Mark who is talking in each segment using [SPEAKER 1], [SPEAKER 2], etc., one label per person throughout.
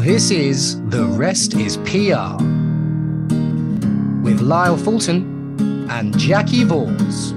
[SPEAKER 1] This is The Rest is PR with Lyle Fulton and Jacki Vors.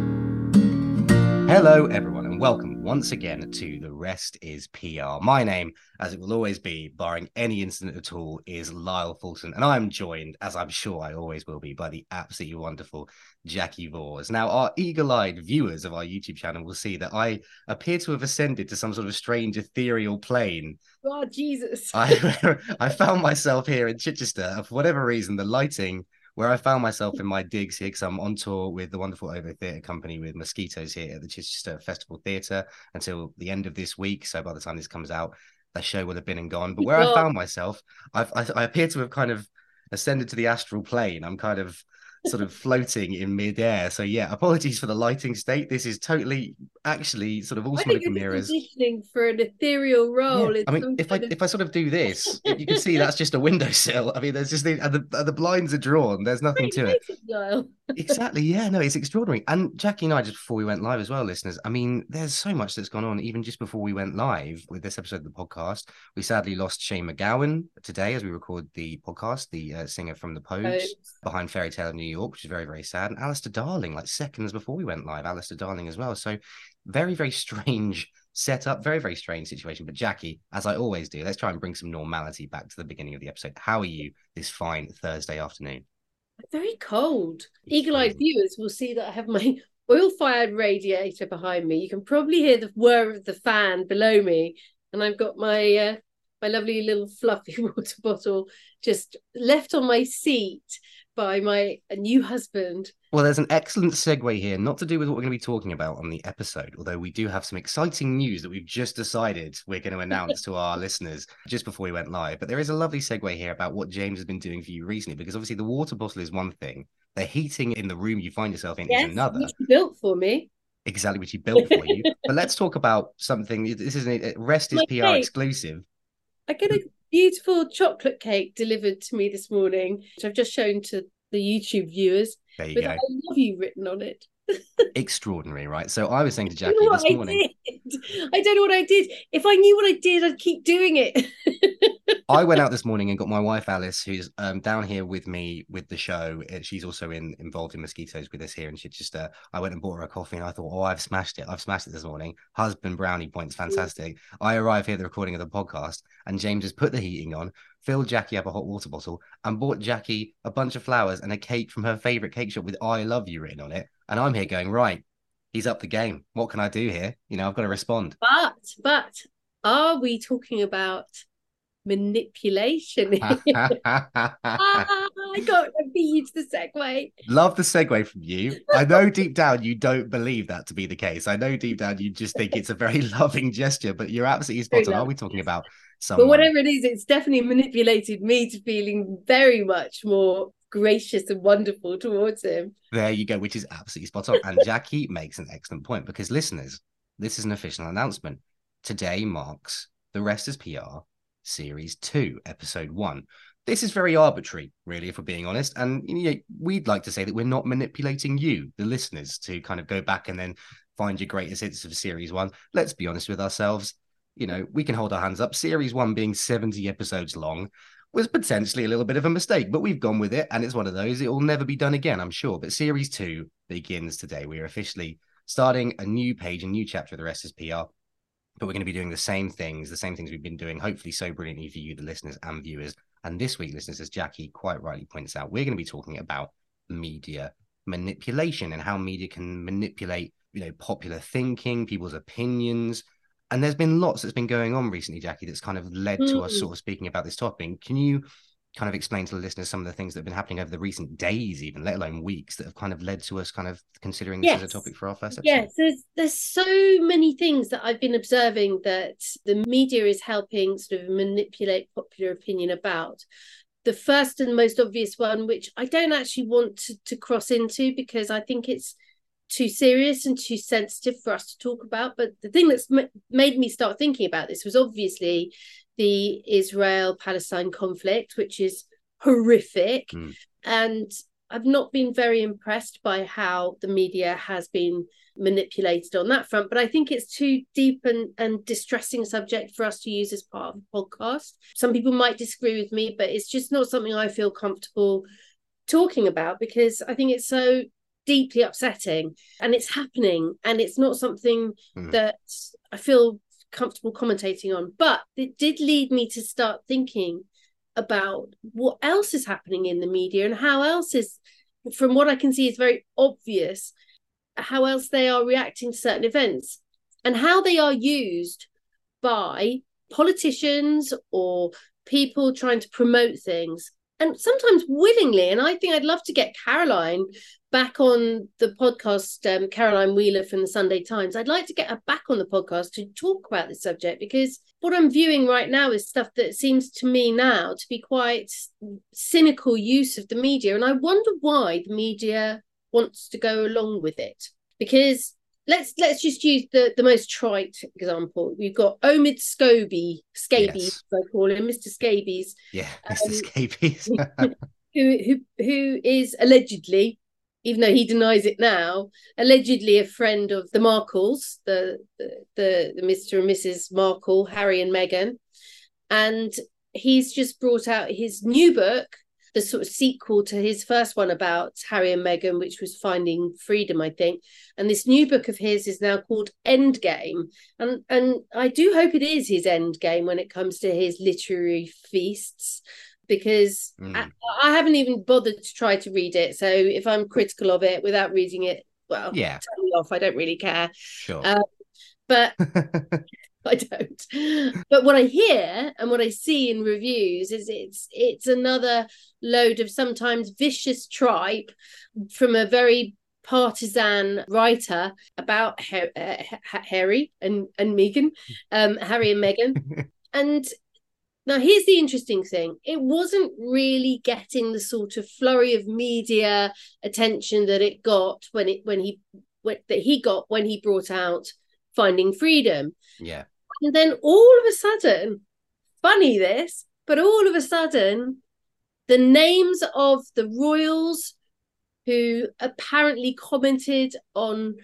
[SPEAKER 1] Hello, everyone, and welcome once again to The Rest is PR. My name, as it will always be, barring any incident at all, is Lyle Fulton, and I'm joined, as I'm sure I always will be, by the absolutely wonderful Jacki Vors. Now, our eagle eyed viewers of our YouTube channel will see that I appear to have ascended to some sort of strange ethereal plane.
[SPEAKER 2] Oh, Jesus.
[SPEAKER 1] I, I found myself here in Chichester. For whatever reason, the lighting where I found myself in my digs here because I'm on tour with the wonderful Ovo Theatre Company with Mosquitoes here at the Chichester Festival Theatre until the end of this week. So by the time this comes out, the show will have been and gone. But where I found myself, I've, I, I appear to have kind of ascended to the astral plane. I'm kind of sort of floating in midair. So yeah, apologies for the lighting state. This is totally actually sort of all smoke and mirrors.
[SPEAKER 2] Positioning for an ethereal role.
[SPEAKER 1] Yeah. I mean, if I of... if I sort of do this, you can see that's just a windowsill. I mean, there's just the the, the blinds are drawn. There's nothing to it. exactly. Yeah. No, it's extraordinary. And Jacki and I, just before we went live as well, listeners. I mean, there's so much that's gone on even just before we went live with this episode of the podcast. We sadly lost Shane MacGowan today as we record the podcast, the uh, singer from the Pogues behind Fairy Tale of New York, which is very very sad. And Alistair Darling, like seconds before we went live, Alistair Darling as well. So very, very strange setup, very, very strange situation. But Jacki, as I always do, let's try and bring some normality back to the beginning of the episode. How are you this fine Thursday afternoon?
[SPEAKER 2] Very cold. Eagle eyed viewers will see that I have my oil fired radiator behind me. You can probably hear the whir of the fan below me. And I've got my uh, my lovely little fluffy water bottle just left on my seat by my new husband.
[SPEAKER 1] Well, there's an excellent segue here, not to do with what we're going to be talking about on the episode, although we do have some exciting news that we've just decided we're going to announce to our listeners just before we went live. But there is a lovely segue here about what James has been doing for you recently, because obviously the water bottle is one thing, the heating in the room you find yourself in yes, is another.
[SPEAKER 2] Which built for me.
[SPEAKER 1] Exactly, which he built for you. but let's talk about something. This is a rest is My PR exclusive.
[SPEAKER 2] I get a beautiful chocolate cake delivered to me this morning, which I've just shown to the YouTube viewers.
[SPEAKER 1] There you go. I
[SPEAKER 2] love you written on it.
[SPEAKER 1] Extraordinary, right? So I was saying to Jacki this morning.
[SPEAKER 2] I, I don't know what I did. If I knew what I did, I'd keep doing it.
[SPEAKER 1] I went out this morning and got my wife Alice, who's um, down here with me with the show. Uh, she's also in involved in mosquitoes with us here, and she just uh, I went and bought her a coffee, and I thought, oh, I've smashed it. I've smashed it this morning. Husband brownie points, fantastic. I arrive here the recording of the podcast, and James has put the heating on, filled Jacki up a hot water bottle, and bought Jacki a bunch of flowers and a cake from her favorite cake shop with "I love you" written on it. And I'm here going, right, he's up the game. What can I do here? You know, I've got to respond.
[SPEAKER 2] But but are we talking about manipulation. ah, I got to beat the segue.
[SPEAKER 1] Love the segue from you. I know deep down you don't believe that to be the case. I know deep down you just think it's a very loving gesture, but you're absolutely spot on. Are we talking about someone?
[SPEAKER 2] But whatever it is, it's definitely manipulated me to feeling very much more gracious and wonderful towards him.
[SPEAKER 1] There you go, which is absolutely spot on. And Jacki makes an excellent point because listeners, this is an official announcement. Today marks the rest is PR Series 2, Episode 1. This is very arbitrary, really, if we're being honest. And you know, we'd like to say that we're not manipulating you, the listeners, to kind of go back and then find your greatest hits of Series 1. Let's be honest with ourselves. You know, we can hold our hands up. Series 1 being 70 episodes long was potentially a little bit of a mistake, but we've gone with it. And it's one of those. It will never be done again, I'm sure. But Series 2 begins today. We are officially starting a new page, a new chapter of the rest is PR but we're going to be doing the same things, the same things we've been doing, hopefully so brilliantly for you, the listeners and viewers. And this week, listeners, as Jacki quite rightly points out, we're going to be talking about media manipulation and how media can manipulate, you know, popular thinking, people's opinions. And there's been lots that's been going on recently, Jackie, that's kind of led mm. to us mm. sort of speaking about this topic. Can you kind of explain to the listeners some of the things that have been happening over the recent days, even let alone weeks, that have kind of led to us kind of considering this yes. as a topic for our first episode?
[SPEAKER 2] Yes, there's there's so many things that I've been observing that the media is helping sort of manipulate popular opinion about. The first and most obvious one, which I don't actually want to, to cross into because I think it's too serious and too sensitive for us to talk about. But the thing that's m- made me start thinking about this was obviously the Israel Palestine conflict, which is horrific. Mm. And I've not been very impressed by how the media has been manipulated on that front. But I think it's too deep and, and distressing subject for us to use as part of a podcast. Some people might disagree with me, but it's just not something I feel comfortable talking about because I think it's so deeply upsetting and it's happening and it's not something mm. that I feel comfortable commentating on. But it did lead me to start thinking about what else is happening in the media and how else is from what I can see is very obvious how else they are reacting to certain events and how they are used by politicians or people trying to promote things and sometimes willingly and i think i'd love to get caroline back on the podcast um, caroline wheeler from the sunday times i'd like to get her back on the podcast to talk about this subject because what i'm viewing right now is stuff that seems to me now to be quite cynical use of the media and i wonder why the media wants to go along with it because let's let's just use the the most trite example. We've got Omid Scobie, Scabies, yes. I call him, Mr. Scabies.
[SPEAKER 1] Yeah, Mr. Um, Scabies.
[SPEAKER 2] who who who is allegedly, even though he denies it now, allegedly a friend of the Markles, the the the, Mr. and Mrs. Markle, Harry and Meghan, and he's just brought out his new book the sort of sequel to his first one about Harry and Meghan, which was Finding Freedom, I think. And this new book of his is now called Endgame. And and I do hope it is his endgame when it comes to his literary feasts. Because mm. I, I, haven't even bothered to try to read it. So if I'm critical of it without reading it, well,
[SPEAKER 1] yeah,
[SPEAKER 2] turn me off. I don't really care.
[SPEAKER 1] Sure. Um,
[SPEAKER 2] but I don't. But what I hear and what I see in reviews is it's it's another load of sometimes vicious tripe from a very partisan writer about uh, Harry and and Meghan, um, Harry and Meghan, and now here's the interesting thing: it wasn't really getting the sort of flurry of media attention that it got when it when he when, that he got when he brought out Finding Freedom.
[SPEAKER 1] Yeah.
[SPEAKER 2] And then all of a sudden, funny this, but all of a sudden, the names of the royals who apparently commented on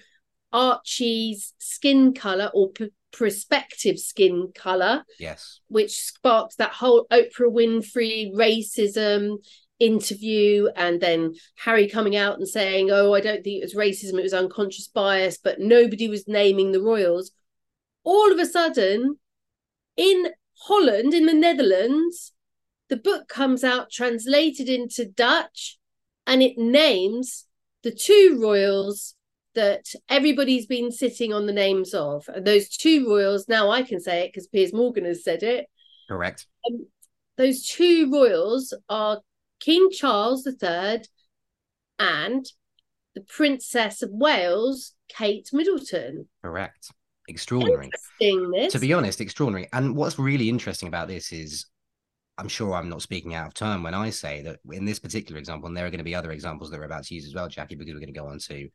[SPEAKER 2] Archie's skin color or p- prospective skin color.
[SPEAKER 1] Yes.
[SPEAKER 2] Which sparked that whole Oprah Winfrey racism interview and then Harry coming out and saying, "Oh, I don't think it was racism, it was unconscious bias," but nobody was naming the royals all of a sudden, in Holland, in the Netherlands, the book comes out translated into Dutch and it names the two royals that everybody's been sitting on the names of. Those two royals, now I can say it because Piers Morgan has said it.
[SPEAKER 1] Correct.
[SPEAKER 2] Um, those two royals are King Charles III and the Princess of Wales, Kate Middleton.
[SPEAKER 1] Correct extraordinary. To be honest, extraordinary. And what's really interesting about this is I'm sure I'm not speaking out of turn when I say that in this particular example, and there are going to be other examples that we're about to use as well, Jackie, because we're going to go on to,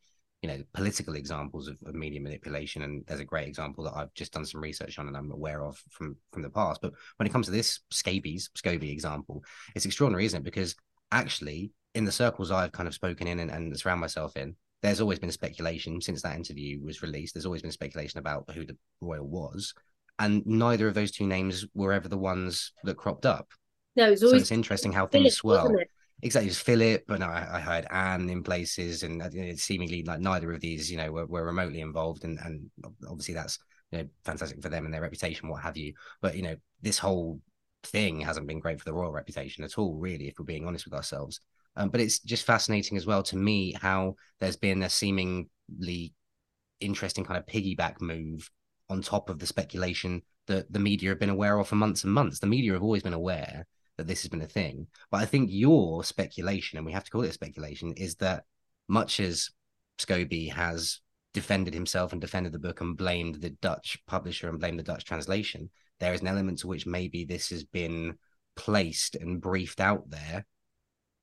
[SPEAKER 1] you know, political examples of, of media manipulation. And there's a great example that I've just done some research on and I'm aware of from from the past. But when it comes to this scabies, Scobie example, it's extraordinary, isn't it? Because actually, in the circles I've kind of spoken in and, and surround myself in, there's always been speculation since that interview was released. There's always been speculation about who the royal was, and neither of those two names were ever the ones that cropped up.
[SPEAKER 2] No, it's always
[SPEAKER 1] so it's interesting how things swirl. Exactly, it's Philip, no, I, I, heard Anne in places, and it seemingly like neither of these, you know, were, were remotely involved, and and obviously that's you know fantastic for them and their reputation, what have you. But you know, this whole thing hasn't been great for the royal reputation at all, really, if we're being honest with ourselves. Um, but it's just fascinating as well to me how there's been a seemingly interesting kind of piggyback move on top of the speculation that the media have been aware of for months and months. The media have always been aware that this has been a thing. But I think your speculation, and we have to call it a speculation, is that much as Scobie has defended himself and defended the book and blamed the Dutch publisher and blamed the Dutch translation, there is an element to which maybe this has been placed and briefed out there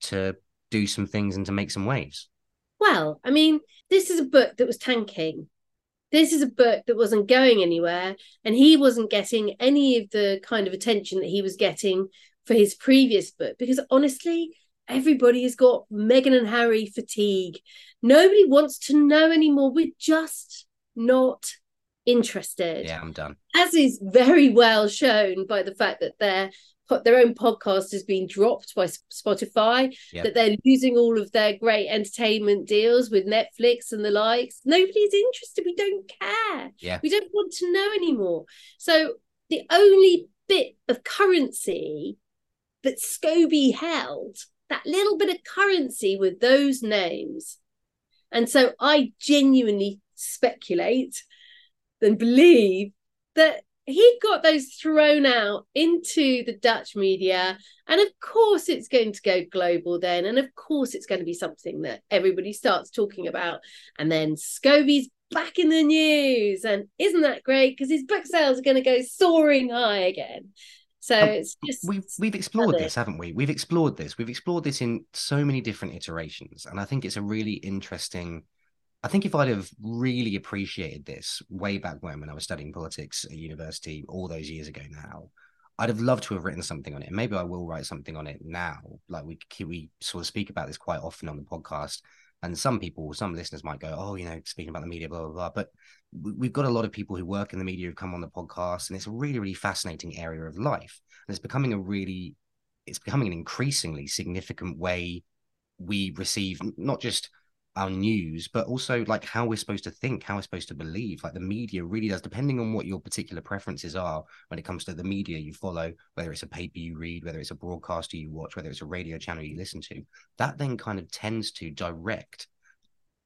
[SPEAKER 1] to do some things and to make some waves?
[SPEAKER 2] Well, I mean, this is a book that was tanking. This is a book that wasn't going anywhere, and he wasn't getting any of the kind of attention that he was getting for his previous book because honestly, everybody has got Meghan and Harry fatigue. Nobody wants to know anymore. We're just not interested.
[SPEAKER 1] Yeah, I'm done.
[SPEAKER 2] As is very well shown by the fact that their their own podcast has been dropped by Spotify,
[SPEAKER 1] Yep.
[SPEAKER 2] that they're losing all of their great entertainment deals with Netflix and the likes. Nobody's interested. We don't care.
[SPEAKER 1] Yeah.
[SPEAKER 2] We don't want to know anymore. So the only bit of currency that Scobie held, that little bit of currency with those names. And so I genuinely speculate and believe that he got those thrown out into the Dutch media. And of course, it's going to go global then. And of course, it's going to be something that everybody starts talking about. And then Scobie's back in the news. And isn't that great? Because his book sales are going to go soaring high again. So
[SPEAKER 1] Um,
[SPEAKER 2] it's just.
[SPEAKER 1] we've we've explored this, haven't we? We've explored this. We've explored this in so many different iterations, and I think it's a really interesting. I think if I'd have really appreciated this way back when, when I was studying politics at university, all those years ago now, I'd have loved to have written something on it. Maybe I will write something on it now. Like we we sort of speak about this quite often on the podcast, and some people, some listeners might go, "Oh, you know, speaking about the media, blah blah blah." But we've got a lot of people who work in the media who've come on the podcast, and it's a really really fascinating area of life, and it's becoming a really, it's becoming an increasingly significant way we receive not just our news, but also like how we're supposed to think, how we're supposed to believe. Like the media really does, depending on what your particular preferences are when it comes to the media you follow, whether it's a paper you read, whether it's a broadcaster you watch, whether it's a radio channel you listen to, that then kind of tends to direct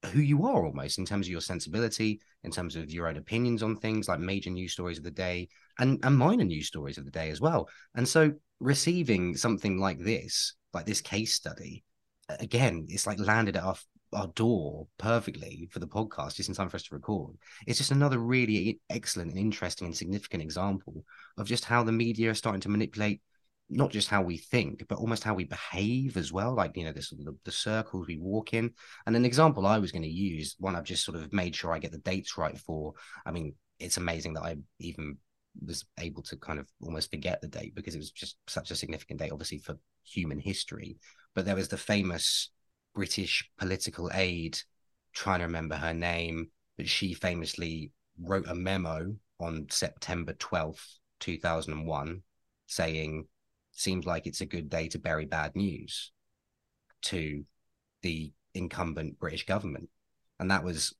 [SPEAKER 1] who you are almost in terms of your sensibility, in terms of your own opinions on things like major news stories of the day and, and minor news stories of the day as well. And so receiving something like this, like this case study, again, it's like landed at our our door perfectly for the podcast just in time for us to record. It's just another really excellent and interesting and significant example of just how the media are starting to manipulate not just how we think, but almost how we behave as well. Like, you know, this the, the circles we walk in. And an example I was going to use, one I've just sort of made sure I get the dates right for. I mean, it's amazing that I even was able to kind of almost forget the date because it was just such a significant date, obviously, for human history. But there was the famous British political aide, trying to remember her name, but she famously wrote a memo on September 12th, 2001, saying, Seems like it's a good day to bury bad news to the incumbent British government. And that was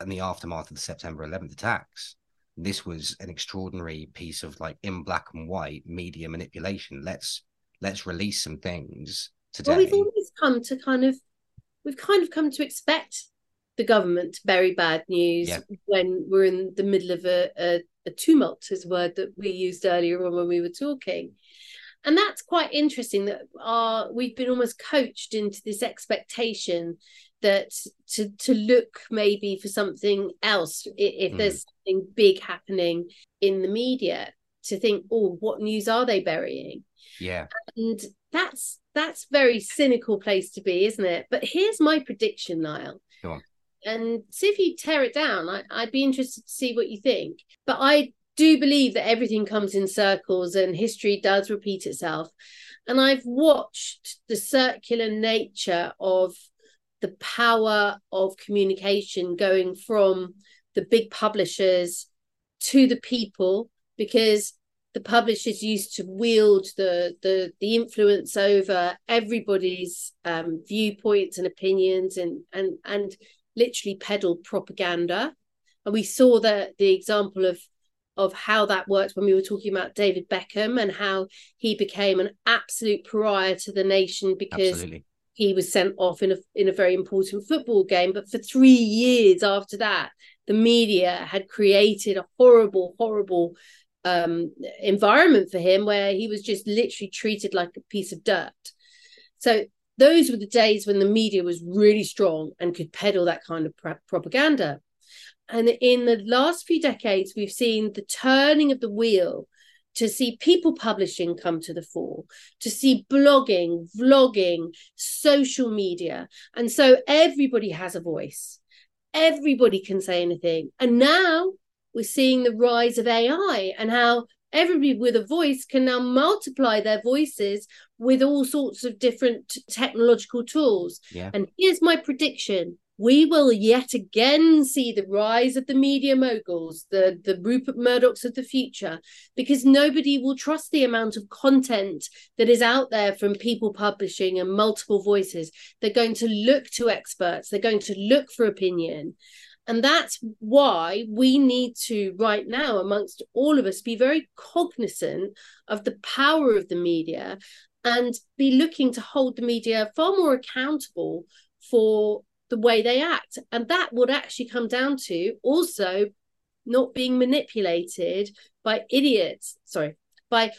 [SPEAKER 1] in the aftermath of the September 11th attacks. This was an extraordinary piece of like in black and white media manipulation. Let's let's release some things today.
[SPEAKER 2] Well, we've always come to kind of, we've kind of come to expect the government to bury bad news
[SPEAKER 1] Yeah.
[SPEAKER 2] when we're in the middle of a, a, a tumult, is a word that we used earlier on when we were talking. And that's quite interesting that our we've been almost coached into this expectation that to to look maybe for something else if
[SPEAKER 1] Mm.
[SPEAKER 2] there's something big happening in the media to think, oh, what news are they burying?
[SPEAKER 1] yeah.
[SPEAKER 2] and that's that's very cynical place to be isn't it but here's my prediction
[SPEAKER 1] lyle
[SPEAKER 2] and see if you tear it down I, i'd be interested to see what you think but i do believe that everything comes in circles and history does repeat itself. And i've watched the circular nature of the power of communication going from the big publishers to the people because the publishers used to wield the the the influence over everybody's um, viewpoints and opinions and and and literally peddle propaganda. And we saw the the example of of how that worked when we were talking about David Beckham and how he became an absolute pariah to the nation because
[SPEAKER 1] Absolutely.
[SPEAKER 2] he was sent off in a in a very important football game. But for three years after that, the media had created a horrible, horrible um, environment for him where he was just literally treated like a piece of dirt. So those were the days when the media was really strong and could peddle that kind of pro- propaganda. And in the last few decades, we've seen the turning of the wheel to see people publishing come to the fore, to see blogging, vlogging, social media. And so everybody has a voice, everybody can say anything. And now we're seeing the rise of AI and how everybody with a voice can now multiply their voices with all sorts of different technological tools.
[SPEAKER 1] Yeah.
[SPEAKER 2] And here's my prediction. We will yet again see the rise of the media moguls, the, the Rupert Murdochs of the future, because nobody will trust the amount of content that is out there from people publishing and multiple voices. They're going to look to experts, they're going to look for opinion. And that's why we need to, right now, amongst all of us, be very cognizant of the power of the media and be looking to hold the media far more accountable for the way they act. And that would actually come down to also not being manipulated by idiots, sorry, by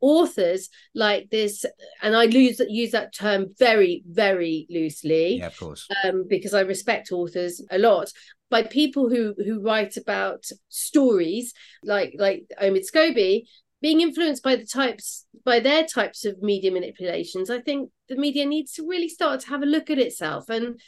[SPEAKER 2] authors like this. And I lose use that term very, very loosely.
[SPEAKER 1] Yeah, of course.
[SPEAKER 2] Um, because I respect authors a lot. By people who who write about stories like like Omid Scobie, being influenced by the types by their types of media manipulations, I think the media needs to really start to have a look at itself and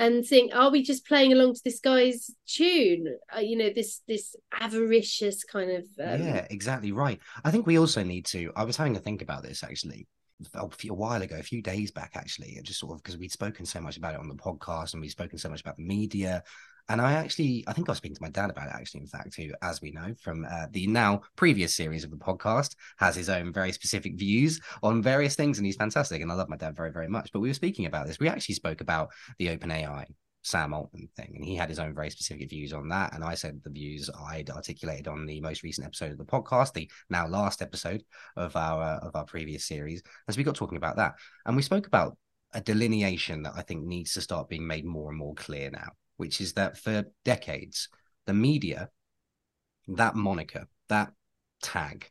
[SPEAKER 2] and think are we just playing along to this guy's tune? Uh, you know this this avaricious kind of
[SPEAKER 1] um... yeah exactly right. I think we also need to i was having a think about this actually a, while ago a few days back actually just sort of because we'd spoken so much about it on the podcast and we'd spoken so much about the media and I actually, I think I was speaking to my dad about it actually, in fact, who, as we know from uh, the now previous series of the podcast, has his own very specific views on various things. And he's fantastic. And I love my dad very, very much. But we were speaking about this. We actually spoke about the OpenAI Sam Altman thing, and he had his own very specific views on that. And I said the views I'd articulated on the most recent episode of the podcast, the now last episode of our uh, of our previous series. As we got talking about that, and we spoke about a delineation that I think needs to start being made more and more clear now which is that for decades, the media, that moniker, that tag,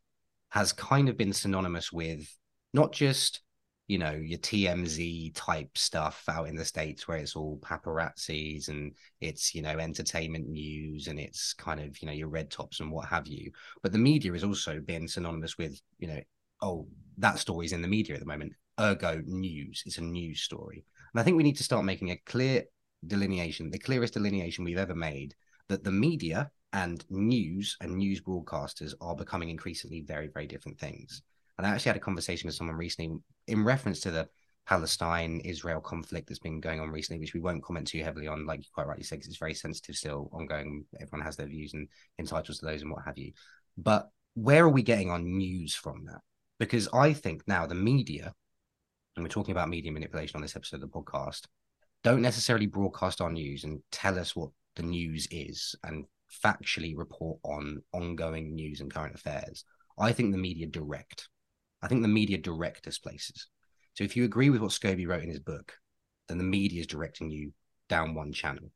[SPEAKER 1] has kind of been synonymous with not just you know your TMZ type stuff out in the states where it's all paparazzis and it's you know entertainment news and it's kind of you know your red tops and what have you. But the media has also been synonymous with you know oh that story's in the media at the moment. Ergo news. It's a news story. And i think we need to start making a clear delineation, the clearest delineation we've ever made, that the media and news and news broadcasters are becoming increasingly very, very different things. And I actually had a conversation with someone recently in reference to the Palestine Israel conflict that's been going on recently, which we won't comment too heavily on, like you quite rightly said, because it's very sensitive still, ongoing. Everyone has their views and entitled to those and what have you. But where are we getting our news from that? Because I think now the media, and we're talking about media manipulation on this episode of the podcast, don't necessarily broadcast our news and tell us what the news is and factually report on ongoing news and current affairs. I think the media direct. I think the media direct us places. So if you agree with what Scobie wrote in his book, then the media is directing you down one channel.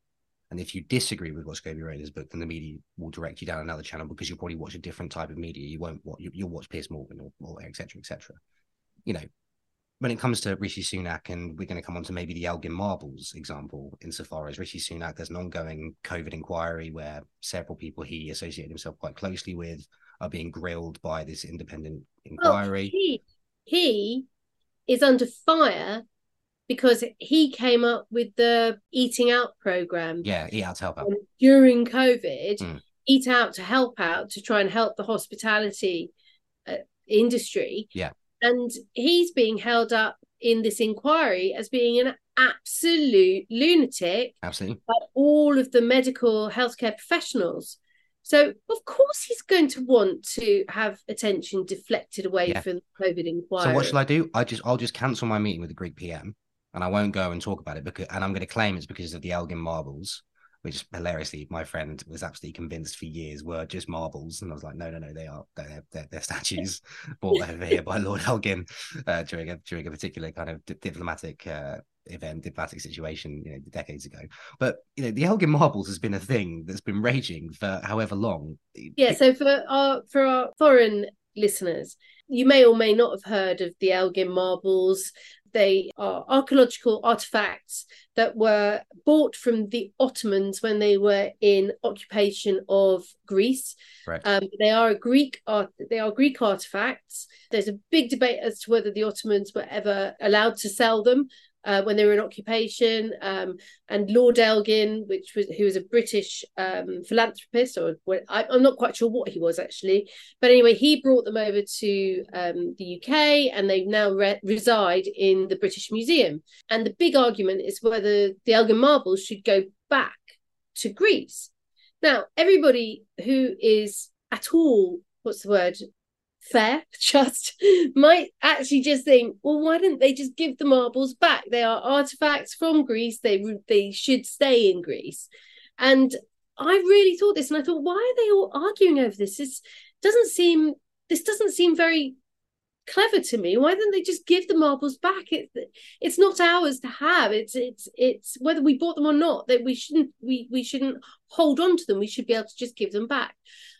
[SPEAKER 1] And if you disagree with what Scobie wrote in his book, then the media will direct you down another channel because you'll probably watch a different type of media. You won't watch, you'll watch Piers Morgan or, or et cetera, et cetera. You know, when it comes to Rishi Sunak, and we're going to come on to maybe the Elgin Marbles example, insofar as Rishi Sunak, there's an ongoing COVID inquiry where several people he associated himself quite closely with are being grilled by this independent inquiry.
[SPEAKER 2] Well, he, he is under fire because he came up with the eating out program.
[SPEAKER 1] Yeah, eat out to help out.
[SPEAKER 2] During COVID, mm. eat out to help out to try and help the hospitality uh, industry.
[SPEAKER 1] Yeah
[SPEAKER 2] and he's being held up in this inquiry as being an absolute lunatic
[SPEAKER 1] absolutely.
[SPEAKER 2] by all of the medical healthcare professionals. So of course he's going to want to have attention deflected away yeah. from the covid inquiry
[SPEAKER 1] so what shall i do? I just i'll just cancel my meeting with the greek pm and i won't go and talk about it because and i'm going to claim it's because of the elgin marbles which hilariously my friend was absolutely convinced for years were just marbles. And i was like no no no they are they're, they're, they're statues brought over here by lord elgin uh, during a during a particular kind of di- diplomatic uh, event diplomatic situation you know decades ago. But you know the elgin marbles has been a thing that's been raging for however long.
[SPEAKER 2] Yeah so for our for our foreign listeners you may or may not have heard of the elgin marbles they are archaeological artifacts that were bought from the Ottomans when they were in occupation of Greece.
[SPEAKER 1] Right.
[SPEAKER 2] Um, they are a Greek art. They are Greek artifacts. There's a big debate as to whether the Ottomans were ever allowed to sell them. Uh, when they were in occupation, um, and Lord Elgin, which was who was a British um, philanthropist, or I, am not quite sure what he was actually, but anyway, he brought them over to um, the UK, and they now re- reside in the British Museum. And the big argument is whether the Elgin marbles should go back to Greece. Now, everybody who is at all, what's the word, fair, just might actually just think, well, why didn't they just give the marbles back? They are artifacts from Greece. They they should stay in Greece. And I really thought this, and I thought, why are they all arguing over this? This doesn't seem this doesn't seem very clever to me. Why don't they just give the marbles back? It, it's not ours to have. It's it's it's whether we bought them or not. That we shouldn't we we shouldn't hold on to them. We should be able to just give them back.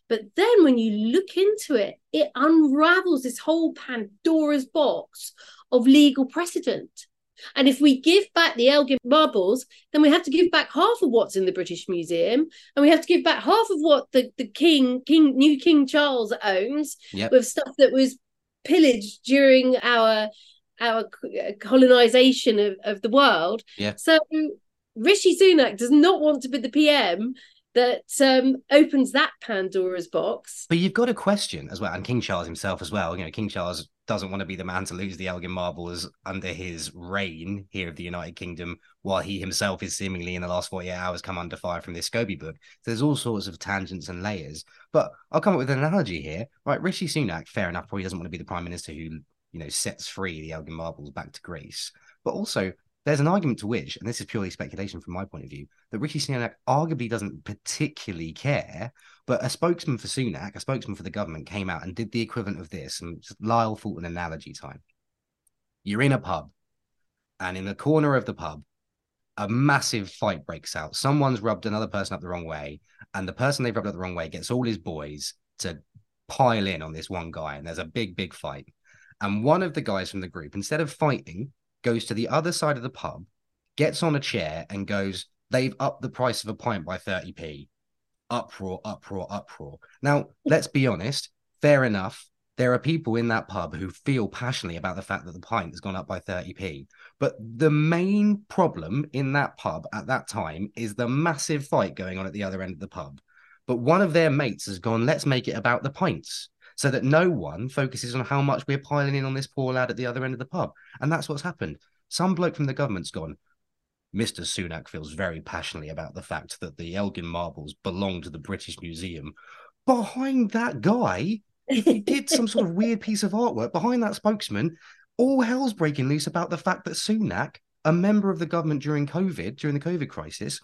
[SPEAKER 2] But then when you look into it, it unravels this whole Pandora's box of legal precedent. And if we give back the Elgin marbles, then we have to give back half of what's in the British Museum, and we have to give back half of what the, the King, King, new King Charles owns yep. with stuff that was pillaged during our our colonization of, of the world.
[SPEAKER 1] Yeah.
[SPEAKER 2] So Rishi Sunak does not want to be the PM that um, opens that Pandora's box.
[SPEAKER 1] But you've got a question as well, and King Charles himself as well. You know, King Charles doesn't want to be the man to lose the Elgin marbles under his reign here of the United Kingdom, while he himself is seemingly in the last 48 hours come under fire from this Scobie book. So there's all sorts of tangents and layers. But I'll come up with an analogy here. Right, Rishi Sunak, fair enough, probably doesn't want to be the prime minister who, you know, sets free the Elgin marbles back to Greece. But also, there's an argument to which, and this is purely speculation from my point of view, that Rishi Sunak arguably doesn't particularly care. But a spokesman for Sunak, a spokesman for the government, came out and did the equivalent of this. And Lyle an analogy time. You're in a pub, and in the corner of the pub, a massive fight breaks out. Someone's rubbed another person up the wrong way, and the person they've rubbed up the wrong way gets all his boys to pile in on this one guy, and there's a big, big fight. And one of the guys from the group, instead of fighting, goes to the other side of the pub, gets on a chair, and goes, They've upped the price of a pint by 30p. Uproar, uproar, uproar. Now, let's be honest, fair enough. There are people in that pub who feel passionately about the fact that the pint has gone up by 30p. But the main problem in that pub at that time is the massive fight going on at the other end of the pub. But one of their mates has gone, let's make it about the pints so that no one focuses on how much we're piling in on this poor lad at the other end of the pub. And that's what's happened. Some bloke from the government's gone, Mr. Sunak feels very passionately about the fact that the Elgin marbles belong to the British Museum. Behind that guy, if he did some sort of weird piece of artwork, behind that spokesman, all hell's breaking loose about the fact that Sunak, a member of the government during COVID, during the COVID crisis,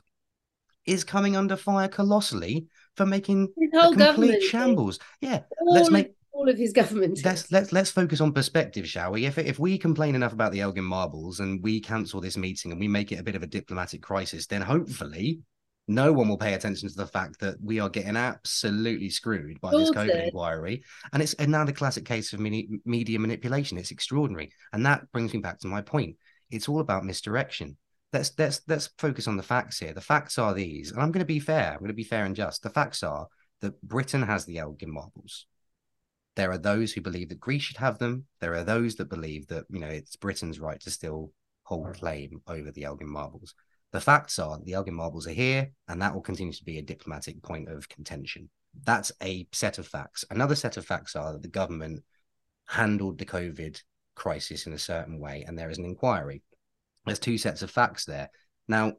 [SPEAKER 1] is coming under fire colossally for making a complete shambles. Yeah,
[SPEAKER 2] all let's make all of his government.
[SPEAKER 1] Let's let's let's focus on perspective, shall we? If if we complain enough about the Elgin marbles and we cancel this meeting and we make it a bit of a diplomatic crisis, then hopefully no one will pay attention to the fact that we are getting absolutely screwed by this COVID inquiry. And it's another classic case of media manipulation. It's extraordinary. And that brings me back to my point. It's all about misdirection let's let's let's focus on the facts here. The facts are these, and I'm going to be fair. I'm going to be fair and just. The facts are that Britain has the Elgin marbles. There are those who believe that Greece should have them. There are those that believe that you know it's Britain's right to still hold claim over the Elgin marbles. The facts are the Elgin marbles are here, and that will continue to be a diplomatic point of contention. That's a set of facts. Another set of facts are that the government handled the COVID crisis in a certain way, and there is an inquiry there's two sets of facts there. Now,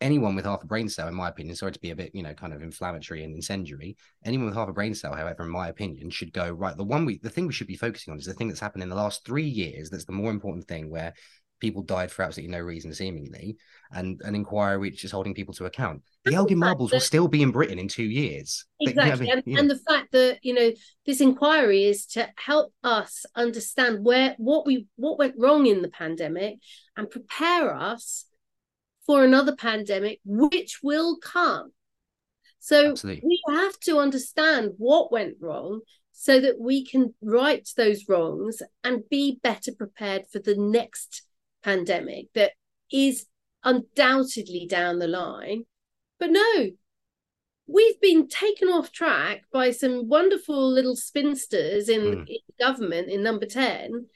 [SPEAKER 1] anyone with half a brain cell, in my opinion, sorry to be a bit, you know, kind of inflammatory and incendiary, anyone with half a brain cell, however, in my opinion, should go, right, the one we, the thing we should be focusing on is the thing that's happened in the last three years. That's the more important thing where people died for absolutely no reason, seemingly, and an inquiry which is holding people to account. The Elgin marbles will still be in Britain in two years.
[SPEAKER 2] Exactly. But, you know, and, and, the fact that, you know, this inquiry is to help us understand where what we what went wrong in the pandemic and prepare us for another pandemic which will come. So Absolutely. we have to understand what went wrong so that we can right those wrongs and be better prepared for the next pandemic that is undoubtedly down the line. But no, we've been taken off track by some wonderful little spinsters in, mm. in government in number 10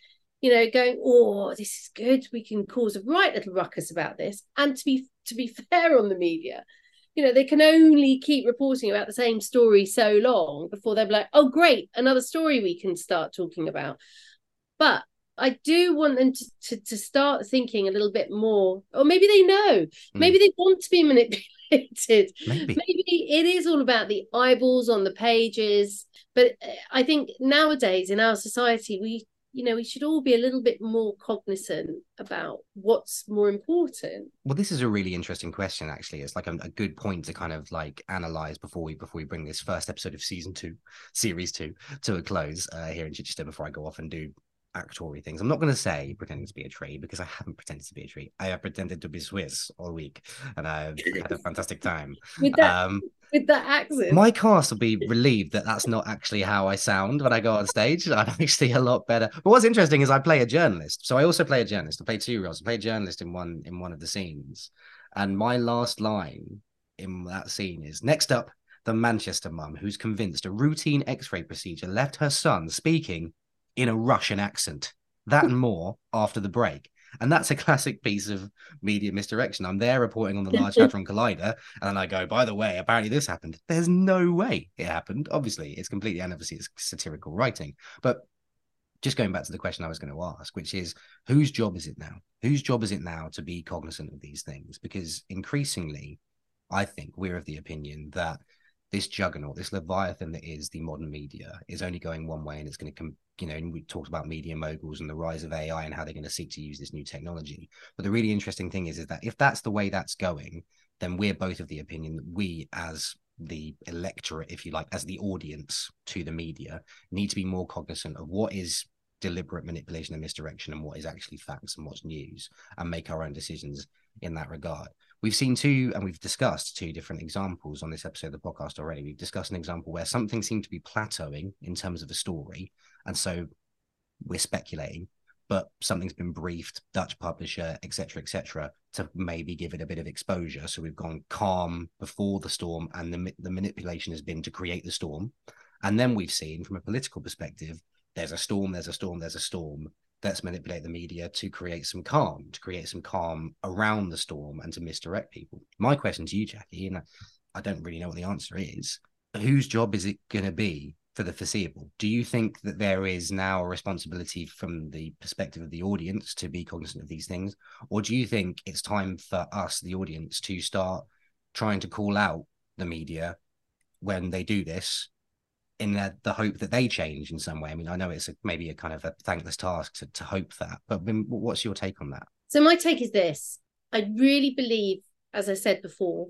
[SPEAKER 2] you know, going, oh, this is good. We can cause a right little ruckus about this. And to be to be fair on the media, you know, they can only keep reporting about the same story so long before they're like, oh, great, another story we can start talking about. But I do want them to, to, to start thinking a little bit more, or maybe they know, mm. maybe they want to be manipulated.
[SPEAKER 1] Maybe.
[SPEAKER 2] maybe it is all about the eyeballs on the pages. But uh, I think nowadays in our society, we you know we should all be a little bit more cognizant about what's more important
[SPEAKER 1] well this is a really interesting question actually it's like a, a, good point to kind of like analyze before we before we bring this first episode of season two series two to a close uh, here in chichester before i go off and do actory things i'm not going to say pretending to be a tree because i haven't pretended to be a tree i have pretended to be swiss all week and i've had a fantastic time
[SPEAKER 2] with that um, with that accent.
[SPEAKER 1] My cast will be relieved that that's not actually how I sound when I go on stage. I'm actually a lot better. But what's interesting is I play a journalist, so I also play a journalist. I play two roles. I play a journalist in one in one of the scenes, and my last line in that scene is next up. The Manchester mum, who's convinced a routine x ray procedure left her son speaking in a Russian accent. That and more after the break. And that's a classic piece of media misdirection. I'm there reporting on the Large Hadron Collider, and then I go, by the way, apparently this happened. There's no way it happened. Obviously, it's completely, and obviously it's satirical writing. But just going back to the question I was going to ask, which is whose job is it now? Whose job is it now to be cognizant of these things? Because increasingly, I think we're of the opinion that this juggernaut, this leviathan that is the modern media, is only going one way, and it's going to com- you know, and we talked about media moguls and the rise of AI and how they're going to seek to use this new technology. But the really interesting thing is, is that if that's the way that's going, then we're both of the opinion that we, as the electorate, if you like, as the audience to the media, need to be more cognizant of what is deliberate manipulation and misdirection and what is actually facts and what's news and make our own decisions in that regard. We've seen two, and we've discussed two different examples on this episode of the podcast already. We've discussed an example where something seemed to be plateauing in terms of a story, and so we're speculating but something's been briefed dutch publisher etc etc to maybe give it a bit of exposure. So we've gone calm before the storm and the, the manipulation has been to create the storm. And then we've seen from a political perspective there's a storm there's a storm there's a storm let's manipulate the media to create some calm to create some calm around the storm and to misdirect people my question to you jacki and i don't really know what the answer is whose job is it going to be for the foreseeable. Do you think that there is now a responsibility from the perspective of the audience to be cognizant of these things? Or do you think it's time for us, the audience, to start trying to call out the media when they do this in the, the hope that they change in some way? I mean, I know it's a, maybe a kind of a thankless task to, to hope that, but what's your take on that?
[SPEAKER 2] So, my take is this I really believe, as I said before,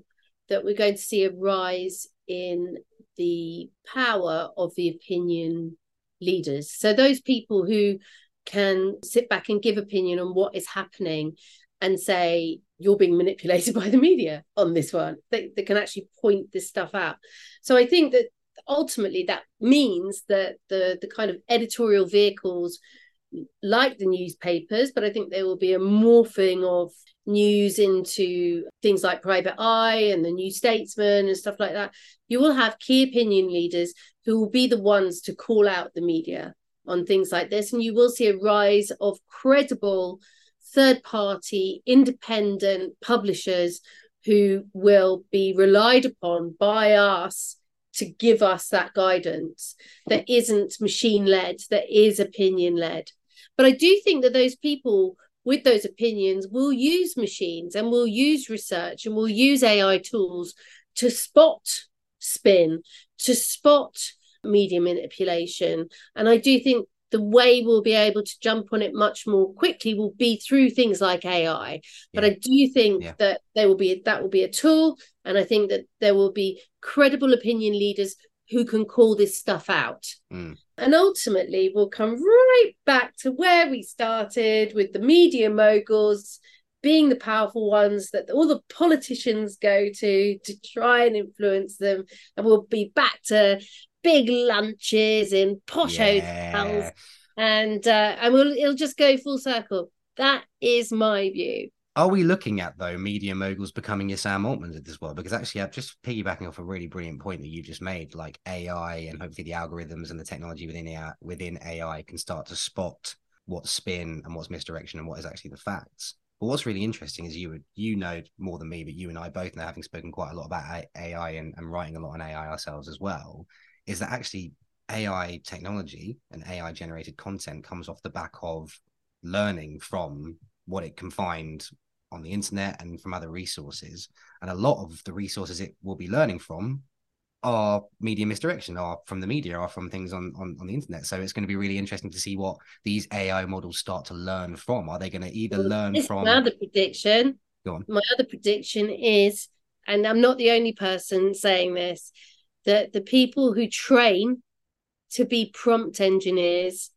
[SPEAKER 2] that we're going to see a rise in the power of the opinion leaders. So those people who can sit back and give opinion on what is happening and say you're being manipulated by the media on this one they, they can actually point this stuff out so i think that ultimately that means that the the kind of editorial vehicles like the newspapers but i think there will be a morphing of news into things like Private Eye and the New Statesman and stuff like that, you will have key opinion leaders who will be the ones to call out the media on things like this. And you will see a rise of credible third party, independent publishers who will be relied upon by us to give us that guidance that isn't machine led, that is opinion led. But I do think that those people with those opinions will use machines and will use research and will use AI tools to spot spin, to spot media manipulation. And I do think the way we'll be able to jump on it much more quickly will be through things like AI. But I do think yeah. that there will be that will be a tool, and I think that there will be credible opinion leaders who can call this stuff out. Mm. And ultimately, we'll come right back to where we started with the media moguls being the powerful ones that all the politicians go to to try and influence them. And we'll be back to big lunches in posh yeah. hotels. And uh, and we'll it'll just go full circle. That is my view
[SPEAKER 1] are we looking at though media moguls becoming your Sam Altmans of this world? Because actually, I'm just piggybacking off a really brilliant point that you just made, like AI and hopefully the algorithms and the technology within AI, within AI can start to spot what's spin and what's misdirection and what is actually the facts. But what's really interesting is you would you know more than me, but you and I both know, having spoken quite a lot about AI and, and writing a lot on AI ourselves as well, is that actually AI technology and AI generated content comes off the back of learning from what it can find on the internet and from other resources. And a lot of the resources it will be learning from are media misdirection, are from the media, are from things on, on, on the internet. So it's going to be really interesting to see what these AI models start to learn from. Are they going to either learn from
[SPEAKER 2] my other prediction?
[SPEAKER 1] Go on.
[SPEAKER 2] My other prediction is, and I'm not the only person saying this, that the people who train to be prompt engineers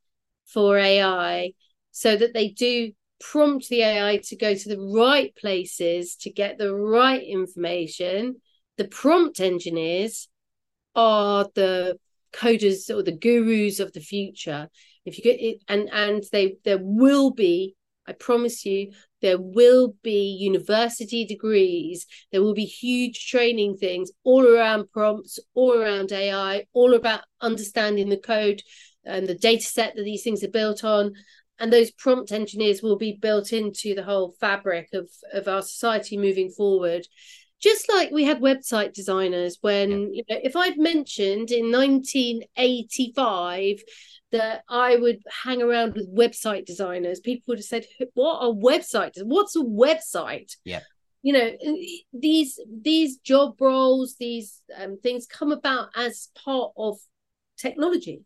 [SPEAKER 2] for AI so that they do prompt the AI to go to the right places to get the right information. The prompt engineers are the coders or the gurus of the future. If you get it, and and they there will be, I promise you, there will be university degrees. There will be huge training things all around prompts, all around AI, all about understanding the code and the data set that these things are built on. And those prompt engineers will be built into the whole fabric of, of our society moving forward just like we had website designers when yeah. you know if i'd mentioned in 1985 that i would hang around with website designers people would have said what are websites what's a website
[SPEAKER 1] yeah
[SPEAKER 2] you know these these job roles these um, things come about as part of technology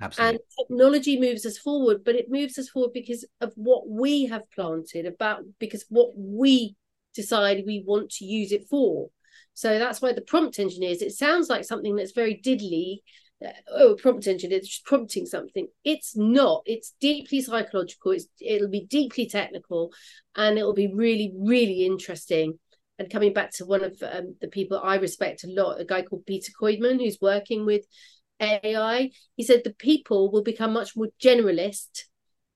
[SPEAKER 1] Absolutely.
[SPEAKER 2] and technology moves us forward but it moves us forward because of what we have planted about because what we decide we want to use it for. So that's why the prompt engineers, it sounds like something that's very diddly. Uh, oh, prompt engineer, it's just prompting something. It's not. It's deeply psychological. It's it'll be deeply technical, and it'll be really, really interesting. And coming back to one of um, the people I respect a lot, a guy called Peter Koidman, who's working with AI, he said the people will become much more generalist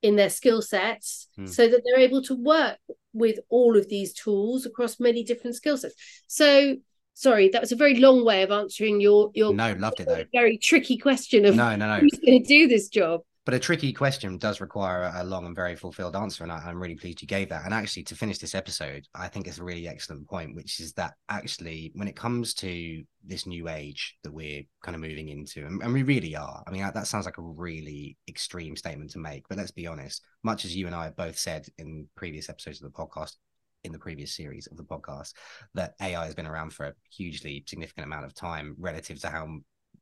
[SPEAKER 2] in their skill sets hmm. so that they're able to work with all of these tools across many different skill sets. So sorry, that was a very long way of answering your your
[SPEAKER 1] no, loved it though.
[SPEAKER 2] Very tricky question of
[SPEAKER 1] no, no, no.
[SPEAKER 2] who's going to do this job.
[SPEAKER 1] But a tricky question does require a long and very fulfilled answer, and I, am really pleased you gave that. And actually, to finish this episode, I think it's a really excellent point, which is that actually, when it comes to this new age that we're kind of moving into, and, and we really are. I mean, that, that sounds like a really extreme statement to make, but let's be honest. Much as you and I have both said in previous episodes of the podcast, in the previous series of the podcast that AI has been around for a hugely significant amount of time relative to how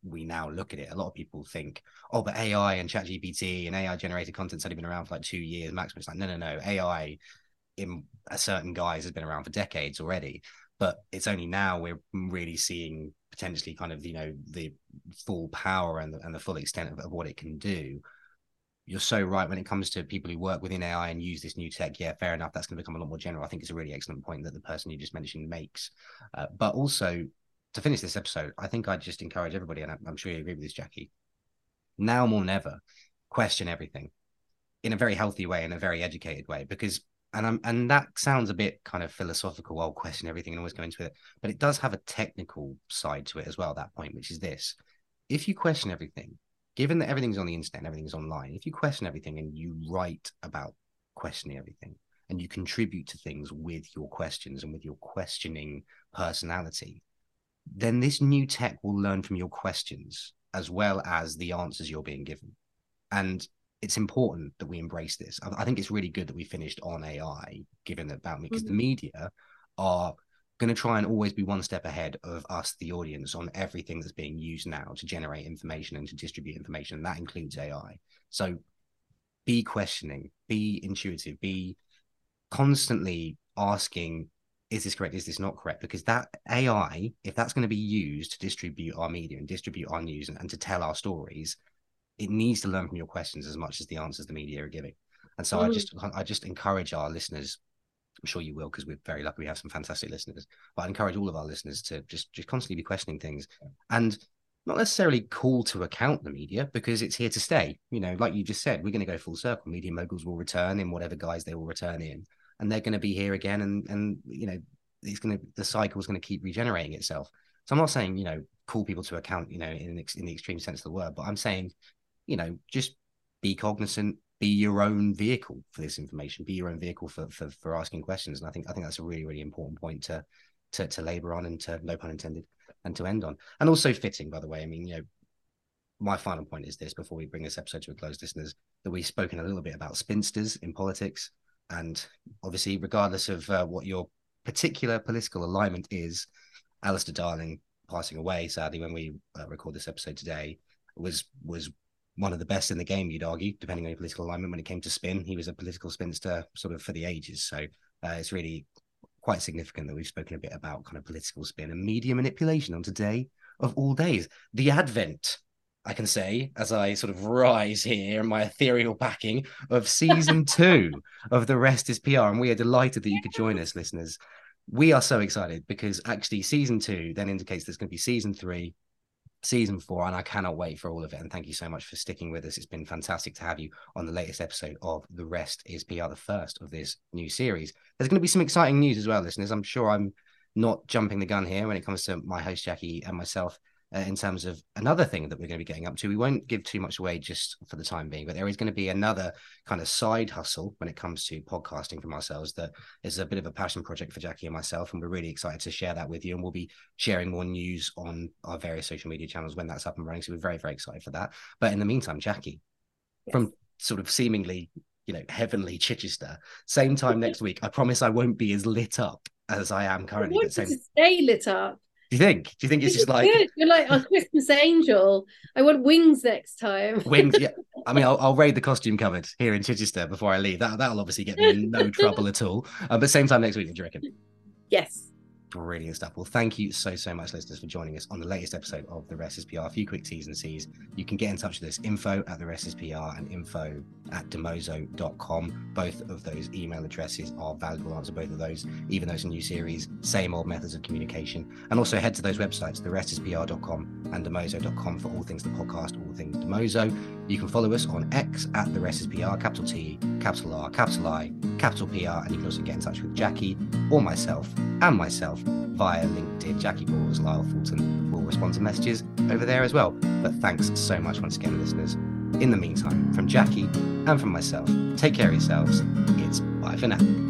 [SPEAKER 1] we now look at it, a lot of people think, oh, but AI and ChatGPT and AI generated content's only been around for like two years maximum. It's like, no, no, no. AI in a certain guise has been around for decades already. But it's only now we're really seeing potentially kind of, you know, the full power and the, and the full extent of, of what it can do you're so right when it comes to people who work within AI and use this new tech. Yeah, fair enough. That's going to become a lot more general. I think it's a really excellent point that the person you just mentioned makes. Uh, but also, to finish this episode, I think I'd just encourage everybody, and I'm sure you agree with this, Jacki. Now more than ever, question everything in a very healthy way, in a very educated way, because and I'm and that sounds a bit kind of philosophical. I'll question everything and always go into it, but it does have a technical side to it as well. That point, which is this: if you question everything, given that everything's on the internet, and everything's online, if you question everything and you write about questioning everything, and you contribute to things with your questions and with your questioning personality, then this new tech will learn from your questions as well as the answers you're being given. And it's important that we embrace this. I, think it's really good that we finished on AI, given that about me, because mm-hmm. the media are going to try and always be one step ahead of us, the audience, on everything that's being used now to generate information and to distribute information. And that includes AI. So be questioning, be intuitive, be constantly asking is this correct? Is this not correct? Because that AI, if that's going to be used to distribute our media and distribute our news and, and, to tell our stories, it needs to learn from your questions as much as the answers the media are giving. And so mm. I just I just encourage our listeners. I'm sure you will because we're very lucky we have some fantastic listeners. But I encourage all of our listeners to just just constantly be questioning things and not necessarily call to account the media because it's here to stay. You know, like you just said, we're going to go full circle. Media moguls will return in whatever guise they will return in and they're going to be here again and and you know it's going to the cycle is going to keep regenerating itself so i'm not saying you know call people to account you know in, in the extreme sense of the word but i'm saying you know just be cognizant be your own vehicle for this information, be your own vehicle for for, for asking questions. And I think I think that's a really really important point to to to labor on and to no pun intended and to end on. And also fitting, by the way. I mean, you know, my final point is this before we bring this episode to a close, listeners, that we've spoken a little bit about spinsters in politics. And obviously, regardless of uh, what your particular political alignment is, Alistair Darling passing away, sadly, when we uh, record this episode today, was was one of the best in the game, you'd argue, depending on your political alignment. When it came to spin, he was a political spinster sort of for the ages. So uh, it's really quite significant that we've spoken a bit about kind of political spin and media manipulation on today of all days. The advent, I can say, as I sort of rise here in my ethereal backing of season two of The Rest is PR. And we are delighted that you could join us, listeners. We are so excited because actually season two then indicates there's going to be season three season four, and I cannot wait for all of it. And thank you so much for sticking with us. It's been fantastic to have you on the latest episode of The Rest is PR, the first of this new series. There's going to be some exciting news as well, listeners. I'm sure I'm not jumping the gun here when it comes to my host, Jacki, and myself uh, in terms of another thing that we're going to be getting up to. We won't give too much away just for the time being, but there is going to be another kind of side hustle when it comes to podcasting from ourselves that is a bit of a passion project for Jacki and myself. And we're really excited to share that with you. And we'll be sharing more news on our various social media channels when that's up and running. So we're very, very excited for that. But in the meantime, Jacki, yes. from sort of seemingly you know, heavenly Chichester. Same time next week. I promise I won't be as lit up as I am currently.
[SPEAKER 2] I want same... to stay lit up.
[SPEAKER 1] Do you think? Do you think it's just like
[SPEAKER 2] good. you're like a Christmas angel? I want wings next time.
[SPEAKER 1] wings, yeah. I mean, I'll, I'll, raid the costume cupboard here in Chichester before I leave. That that'll obviously get me in no trouble at all. Uh, but same time next week, do you reckon?
[SPEAKER 2] Yes.
[SPEAKER 1] Brilliant stuff. Well, thank you so, so much, listeners, for joining us on the latest episode of The Rest is PR. A few quick T's and C's. You can get in touch with us, info at The Rest is PR and info at dimoso.com. Both of those email addresses are valuable. Answer both of those, even though it's a new series, same old methods of communication. And also head to those websites, therestispr.com and dimoso.com for all things the podcast, all things Dimoso. You can follow us on X at The Rest is PR, capital T, capital R, capital I, capital PR, and you can also get in touch with Jacki or myself and via LinkedIn. Jacki Balls, Lyle Fulton will respond to messages over there as well. But thanks so much once again, listeners. In the meantime, from Jacki and from myself, take care of yourselves. It's bye for now.